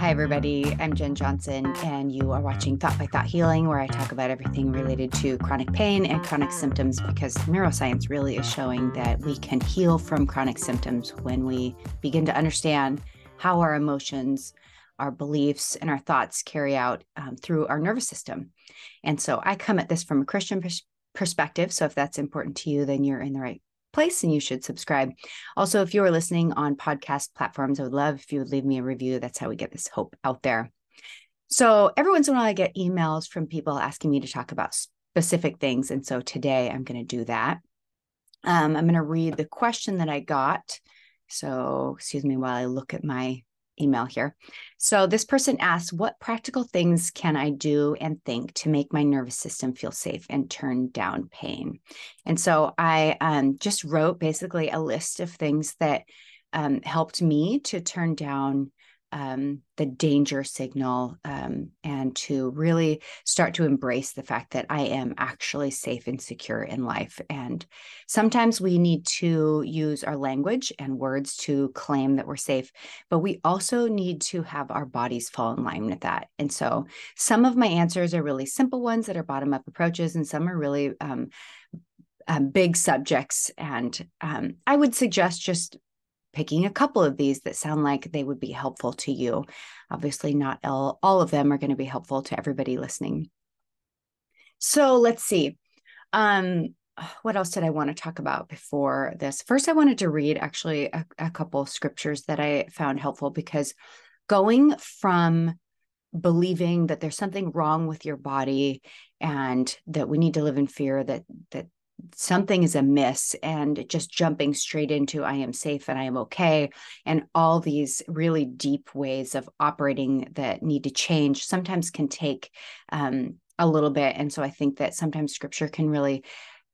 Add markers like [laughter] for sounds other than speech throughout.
Hi, everybody. I'm Jen Johnson, and you are watching Thought by Thought Healing, where I talk about everything related to chronic pain and chronic symptoms because neuroscience really is showing that we can heal from chronic symptoms when we begin to understand how our emotions, our beliefs, and our thoughts carry out um, through our nervous system. And so I come at this from a Christian pers- perspective. So if that's important to you, then you're in the right place and you should subscribe. Also, if you are listening on podcast platforms, I would love if you would leave me a review. That's how we get this hope out there. So, every once in a while, I get emails from people asking me to talk about specific things. And so today I'm going to do that. Um, I'm going to read the question that I got. So, excuse me while I look at my email here. So this person asks, what practical things can I do and think to make my nervous system feel safe and turn down pain? And so I um, just wrote basically a list of things that um, helped me to turn down um, the danger signal um, and to really start to embrace the fact that I am actually safe and secure in life. And sometimes we need to use our language and words to claim that we're safe, but we also need to have our bodies fall in line with that. And so some of my answers are really simple ones that are bottom up approaches, and some are really um, um, big subjects. And um, I would suggest just picking a couple of these that sound like they would be helpful to you. Obviously, not all, all of them are going to be helpful to everybody listening. So let's see. Um, what else did I want to talk about before this? First, I wanted to read actually a, a couple scriptures that I found helpful because going from believing that there's something wrong with your body and that we need to live in fear that that something is amiss and just jumping straight into I am safe and I am okay and all these really deep ways of operating that need to change sometimes can take um, a little bit and so I think that sometimes scripture can really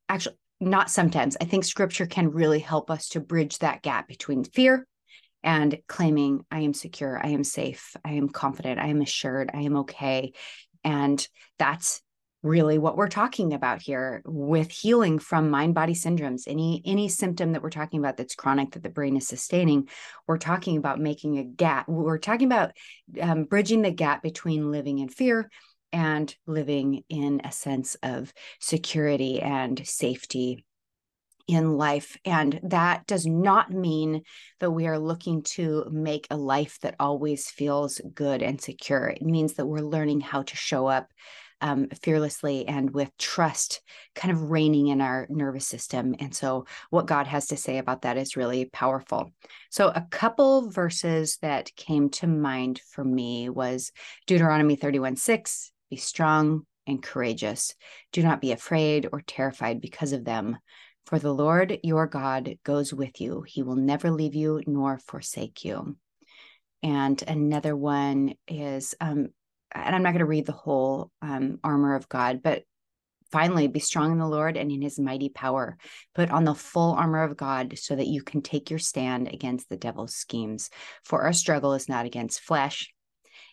actually not sometimes I think scripture can really help us to bridge that gap between fear and claiming I am secure, I am safe, I am confident, I am assured, I am okay. And that's really what we're talking about here with healing from mind body syndromes any any symptom that we're talking about that's chronic that the brain is sustaining we're talking about making a gap we're talking about um, bridging the gap between living in fear and living in a sense of security and safety in life. And that does not mean that we are looking to make a life that always feels good and secure. It means that we're learning how to show up um, fearlessly and with trust kind of reigning in our nervous system. And so, what God has to say about that is really powerful. So, a couple verses that came to mind for me was Deuteronomy 31 6 be strong and courageous. Do not be afraid or terrified because of them. For the Lord your God goes with you. He will never leave you nor forsake you. And another one is um, and I'm not going to read the whole um, armor of God, but finally be strong in the Lord and in his mighty power. Put on the full armor of God so that you can take your stand against the devil's schemes. For our struggle is not against flesh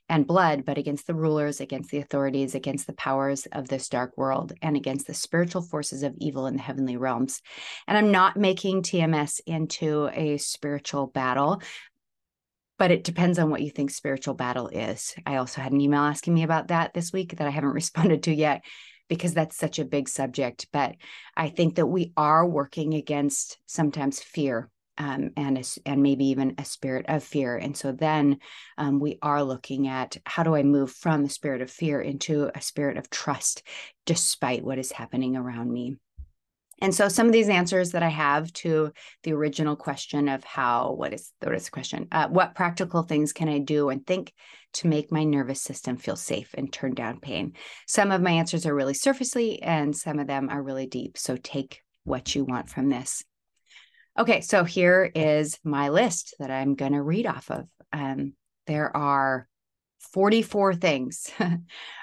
and blood, but against the rulers, against the authorities, against the powers of this dark world, and against the spiritual forces of evil in the heavenly realms. And I'm not making TMS into a spiritual battle but it depends on what you think spiritual battle is. I also had an email asking me about that this week that I haven't [laughs] responded to yet because that's such a big subject. But I think that we are working against sometimes fear um, and a, and maybe even a spirit of fear. And so then um, we are looking at how do I move from a spirit of fear into a spirit of trust, despite what is happening around me. And so some of these answers that I have to the original question of how, what is, what is the question? Uh, what practical things can I do and think to make my nervous system feel safe and turn down pain? Some of my answers are really surfacely and some of them are really deep. So take what you want from this. Okay, so here is my list that I'm going to read off of. Um, there are 44 things. [laughs] um,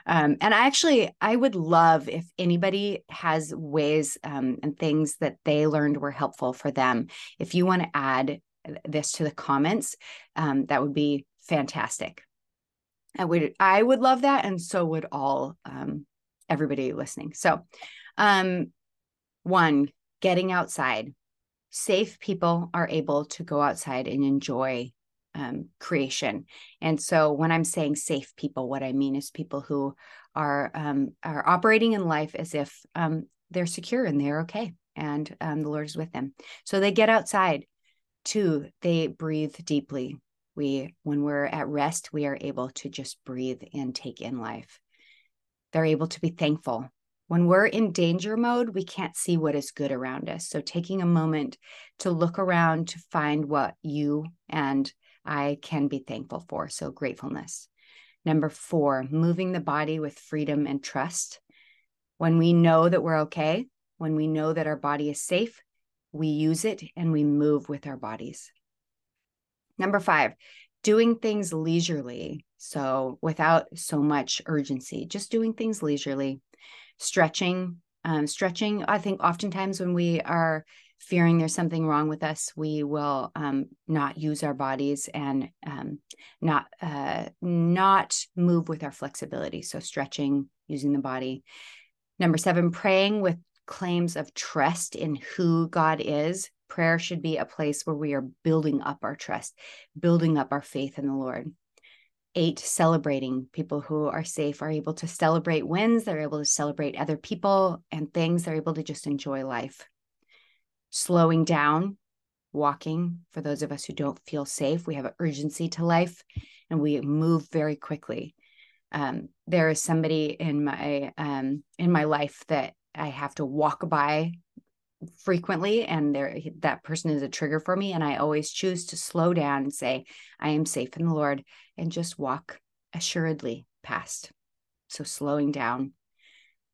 and I actually, I would love if anybody has ways um, and things that they learned were helpful for them. If you want to add this to the comments, um, that would be fantastic. I would, I would love that, and so would all um, everybody listening. So, um, one, getting outside. Safe people are able to go outside and enjoy um, creation. And so when I'm saying safe people, what I mean is people who are um, are operating in life as if um, they're secure and they're okay, and um, the Lord is with them. So they get outside. Two, they breathe deeply. We, when we're at rest, we are able to just breathe and take in life. They're able to be thankful. When we're in danger mode, we can't see what is good around us. So taking a moment to look around to find what you and I can be thankful for. So, gratefulness. Number four, moving the body with freedom and trust. When we know that we're okay, when we know that our body is safe, we use it and we move with our bodies. Number five, doing things leisurely. So, without so much urgency, just doing things leisurely, stretching. Um, stretching, I think oftentimes when we are fearing there's something wrong with us, we will um, not use our bodies and um, not uh, not move with our flexibility. So stretching, using the body. Number seven, praying with claims of trust in who God is. Prayer should be a place where we are building up our trust, building up our faith in the Lord. Eight, celebrating. People who are safe are able to celebrate wins. They're able to celebrate other people and things. They're able to just enjoy life slowing down, walking. For those of us who don't feel safe, we have an urgency to life and we move very quickly. Um, there is somebody in my um, in my life that I have to walk by frequently and there that person is a trigger for me and I always choose to slow down and say I am safe in the Lord and just walk assuredly past. So slowing down.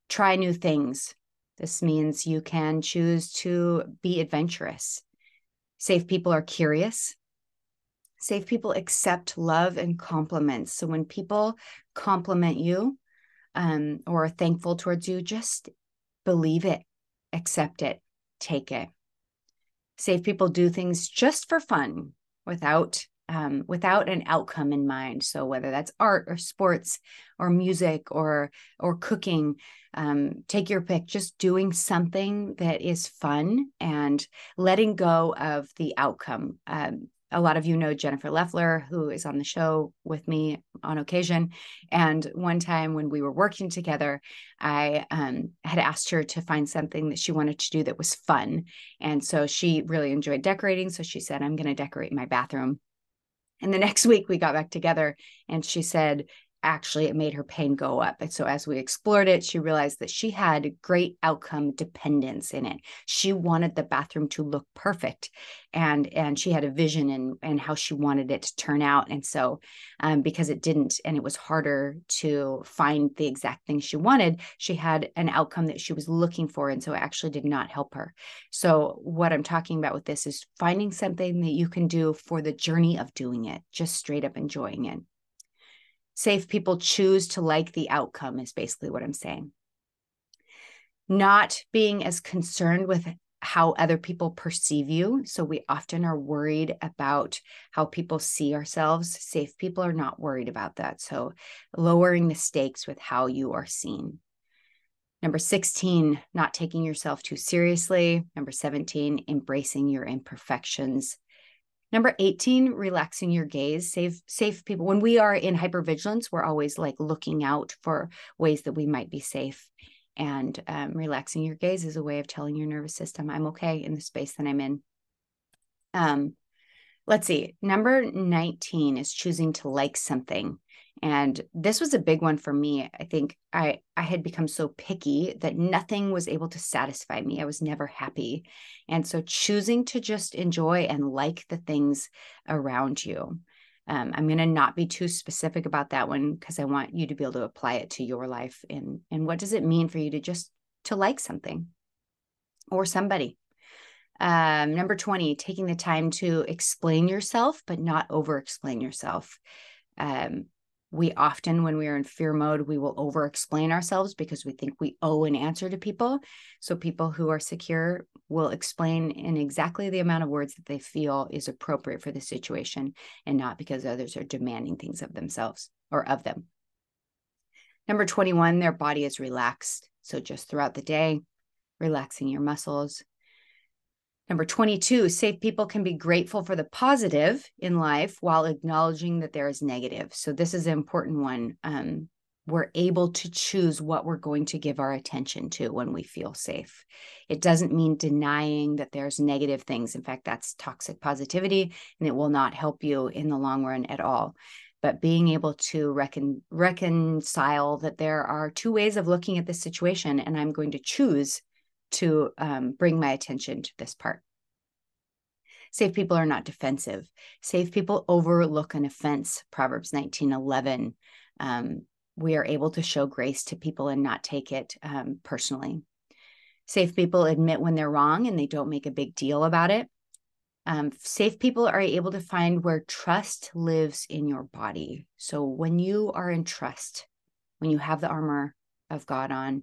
Try new things. This means you can choose to be adventurous. Safe people are curious. Safe people accept love and compliments. So when people compliment you um, or are thankful towards you, just believe it, accept it, take it. Safe people do things just for fun without um, without an outcome in mind. So whether that's art or sports or music or or cooking, um, take your pick. Just doing something that is fun and letting go of the outcome. Um, a lot of you know Jennifer Leffler, who is on the show with me on occasion. And one time when we were working together, I um, had asked her to find something that she wanted to do that was fun. And so she really enjoyed decorating. So she said, I'm going to decorate my bathroom and the next week we got back together and she said, actually it made her pain go up. And so as we explored it, she realized that she had great outcome dependence in it. She wanted the bathroom to look perfect and and she had a vision and and how she wanted it to turn out. And so um, because it didn't and it was harder to find the exact thing she wanted, she had an outcome that she was looking for. And so it actually did not help her. So what I'm talking about with this is finding something that you can do for the journey of doing it, just straight up enjoying it safe people choose to like the outcome, is basically what I'm saying. Not being as concerned with how other people perceive you. So we often are worried about how people see ourselves. Safe people are not worried about that. So lowering the stakes with how you are seen. Number 16, not taking yourself too seriously. Number 17, embracing your imperfections. Number 18, relaxing your gaze. Safe, safe people. When we are in hypervigilance, we're always like looking out for ways that we might be safe. And um, relaxing your gaze is a way of telling your nervous system, I'm okay in the space that I'm in. Um, let's see. Number 19 is choosing to like something and this was a big one for me. I think i i had become so picky that nothing was able to satisfy me. I was never happy. And so choosing to just enjoy and like the things around you. Um, i'm going to not be too specific about that one because i want you to be able to apply it to your life. And and what does it mean for you to just to like something or somebody? Um, number 20 taking the time to explain yourself but not over explain yourself. Um, we often when we are in fear mode we will over explain ourselves because we think we owe an answer to people. So people who are secure will explain in exactly the amount of words that they feel is appropriate for the situation and not because others are demanding things of themselves or of them. Number 21 their body is relaxed. So just throughout the day relaxing your muscles Number 22, safe people can be grateful for the positive in life while acknowledging that there is negative. So, this is an important one. Um, we're able to choose what we're going to give our attention to when we feel safe. It doesn't mean denying that there's negative things. In fact, that's toxic positivity and it will not help you in the long run at all. But being able to recon- reconcile that there are two ways of looking at this situation, and I'm going to choose to um, bring my attention to this part. Safe people are not defensive. Safe people overlook an offense. Proverbs 19 11. Um, we are able to show grace to people and not take it um, personally. Safe people admit when they're wrong and they don't make a big deal about it. Um, safe people are able to find where trust lives in your body. So when you are in trust, when you have the armor of God on,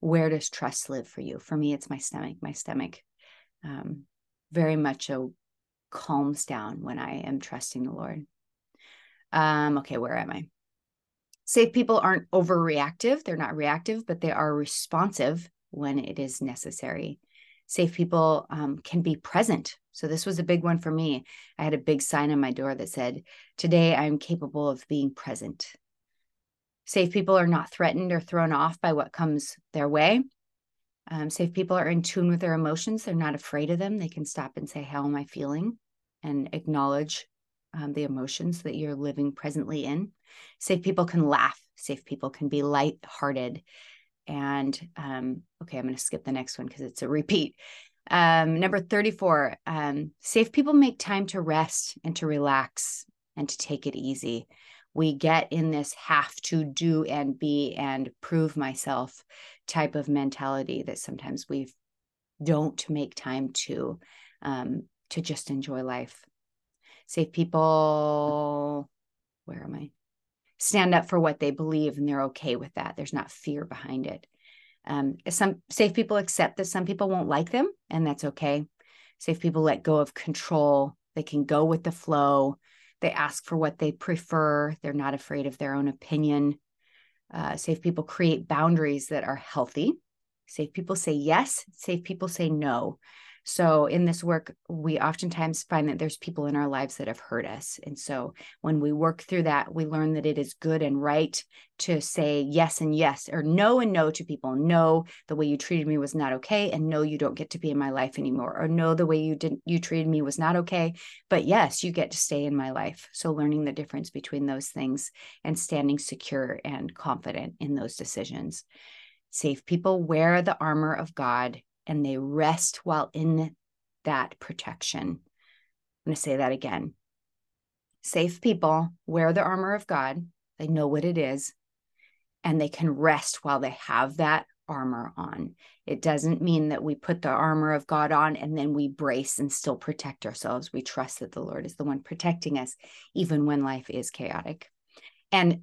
where does trust live for you? For me, it's my stomach. My stomach um, very much so calms down when I am trusting the Lord. Um, okay, where am I? Safe people aren't overreactive, they're not reactive, but they are responsive when it is necessary. Safe people um, can be present. So, this was a big one for me. I had a big sign on my door that said, Today I'm capable of being present. Safe people are not threatened or thrown off by what comes their way. Um, safe people are in tune with their emotions. They're not afraid of them. They can stop and say, How am I feeling? and acknowledge um, the emotions that you're living presently in. Safe people can laugh. Safe people can be light-hearted. And um, okay, I'm going to skip the next one because it's a repeat. Um, number 34, um, safe people make time to rest and to relax and to take it easy. We get in this have to do and be and prove myself type of mentality that sometimes we don't make time to um, to just enjoy life. Safe people where am i? Stand up for what they believe and they're okay with that. There's not fear behind it. Um, some safe people accept that some people won't like them and that's okay. Safe people let go of control they can go with the flow they ask for what they prefer. They're not afraid of their own opinion. Uh, safe people create boundaries that are healthy. Safe people say yes. Safe people say no so in this work, we oftentimes find that there's people in our lives that have hurt us. And so when we work through that, we learn that it is good and right to say yes and yes or no and no to people. No, the way you treated me was not okay. And no, you don't get to be in my life anymore. Or no, the way you didn't you treated me was not okay. But yes, you get to stay in my life. So learning the difference between those things and standing secure and confident in those decisions. Safe people wear the armor of God and they rest while in that protection. I'm going to say that again. Safe people wear the armor of God, they know what it is, and they can rest while they have that armor on. It doesn't mean that we put the armor of God on and then we brace and still protect ourselves. We trust that the Lord is the one protecting us, even when life is chaotic. And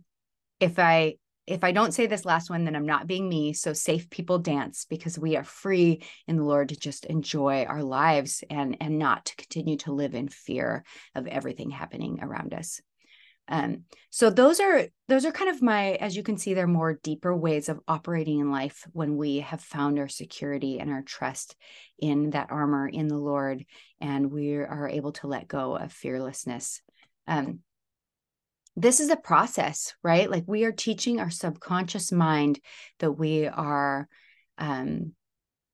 if I if I don't say this last one, then I'm not being me. So safe people dance because we are free in the Lord to just enjoy our lives and and not to continue to live in fear of everything happening around us. Um, so those are those are kind of my, as you can see, they're more deeper ways of operating in life when we have found our security and our trust in that armor in the Lord, and we are able to let go of fearlessness. Um, this is a process, right? Like we are teaching our subconscious mind that we are um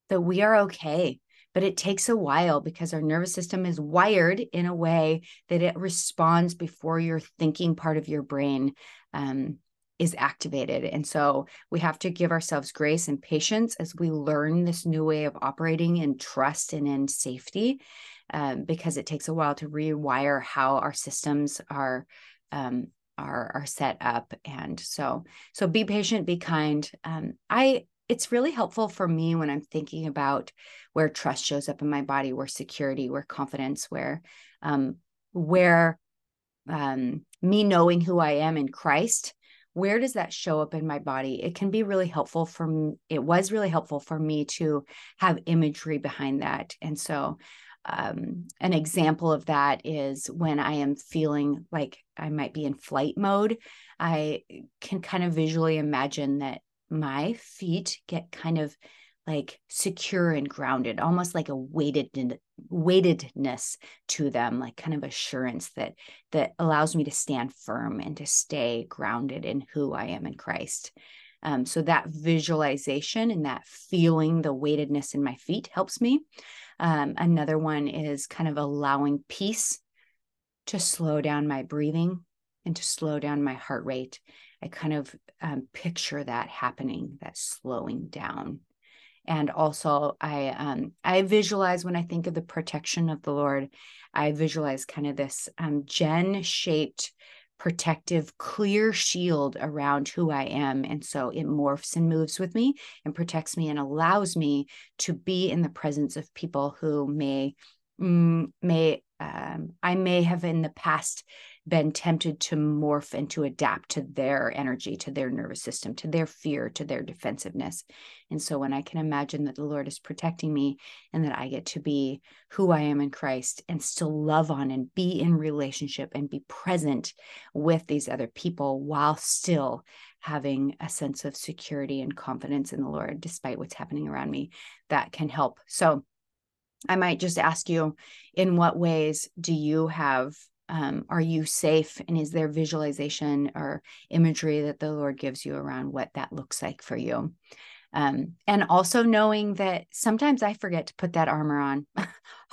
that we are okay. But it takes a while because our nervous system is wired in a way that it responds before your thinking part of your brain um, is activated. And so we have to give ourselves grace and patience as we learn this new way of operating in trust and in safety, um, because it takes a while to rewire how our systems are um, are are set up. And so so be patient be kind. Um i it's really helpful for me when i'm thinking about where trust shows up in my body where security where confidence where um where um me knowing who i am in christ where does that show up in my body? It can be really helpful for me it was really helpful for me to have imagery behind that. And so um, an example of that is when I am feeling like I might be in flight mode. I can kind of visually imagine that my feet get kind of like secure and grounded, almost like a weighted weightedness to them, like kind of assurance that that allows me to stand firm and to stay grounded in who I am in Christ. Um, so that visualization and that feeling the weightedness in my feet helps me. Um, another one is kind of allowing peace to slow down my breathing and to slow down my heart rate. I kind of um, picture that happening, that slowing down and also i um i visualize when i think of the protection of the lord i visualize kind of this um gen shaped protective clear shield around who i am. And so it morphs and moves with me and protects me and allows me to be in the presence of people who may mm, may um, i may have in the past been tempted to morph and to adapt to their energy, to their nervous system, to their fear, to their defensiveness. And so when I can imagine that the Lord is protecting me and that I get to be who I am in Christ and still love on and be in relationship and be present with these other people while still having a sense of security and confidence in the Lord, despite what's happening around me, that can help. So, I might just ask you, in what ways do you have um, are you safe and is there visualization or imagery that the lord gives you around what that looks like for you? Um, and also knowing that sometimes i forget to put that armor on [laughs]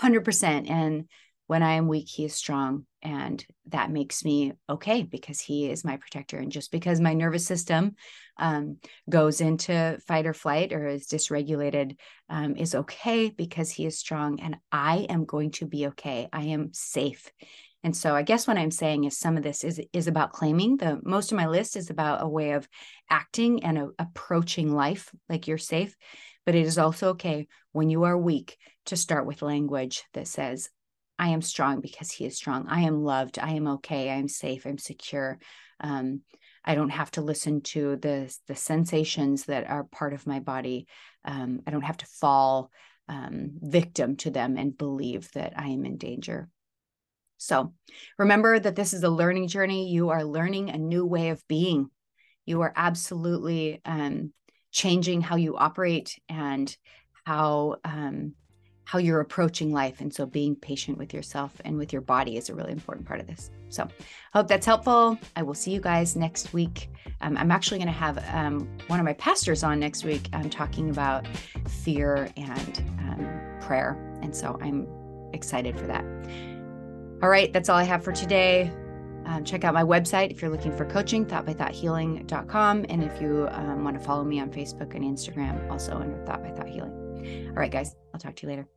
100% and when i am weak he is strong. And that makes me okay because he is my protector. And just because my nervous system um, goes into fight or flight or is dysregulated um, is okay because he is strong and i am going to be okay. I am safe. And so I guess what I'm saying is some of this is is about claiming. The most of my list is about a way of acting and a, approaching life like you're safe, but it is also okay when you are weak to start with language that says I am strong because he is strong. I am loved. I am okay. I am safe. I'm secure. Um, I don't have to listen to the the sensations that are part of my body. Um, I don't have to fall um, victim to them and believe that I am in danger. So remember that this is a learning journey. You are learning a new way of being. You are absolutely um, changing how you operate and how um, how you're approaching life. And so being patient with yourself and with your body is a really important part of this. So I hope that's helpful. I will see you guys next week. Um, I'm actually going to have um, one of my pastors on next week um, talking about fear and um, prayer. And so I'm excited for that. All right, that's all I have for today. Um, check out my website if you're looking for coaching, thoughtbythoughthealing.com. And if you um, want to follow me on Facebook and Instagram, also under Thought by Thought Healing. All right, guys, I'll talk to you later.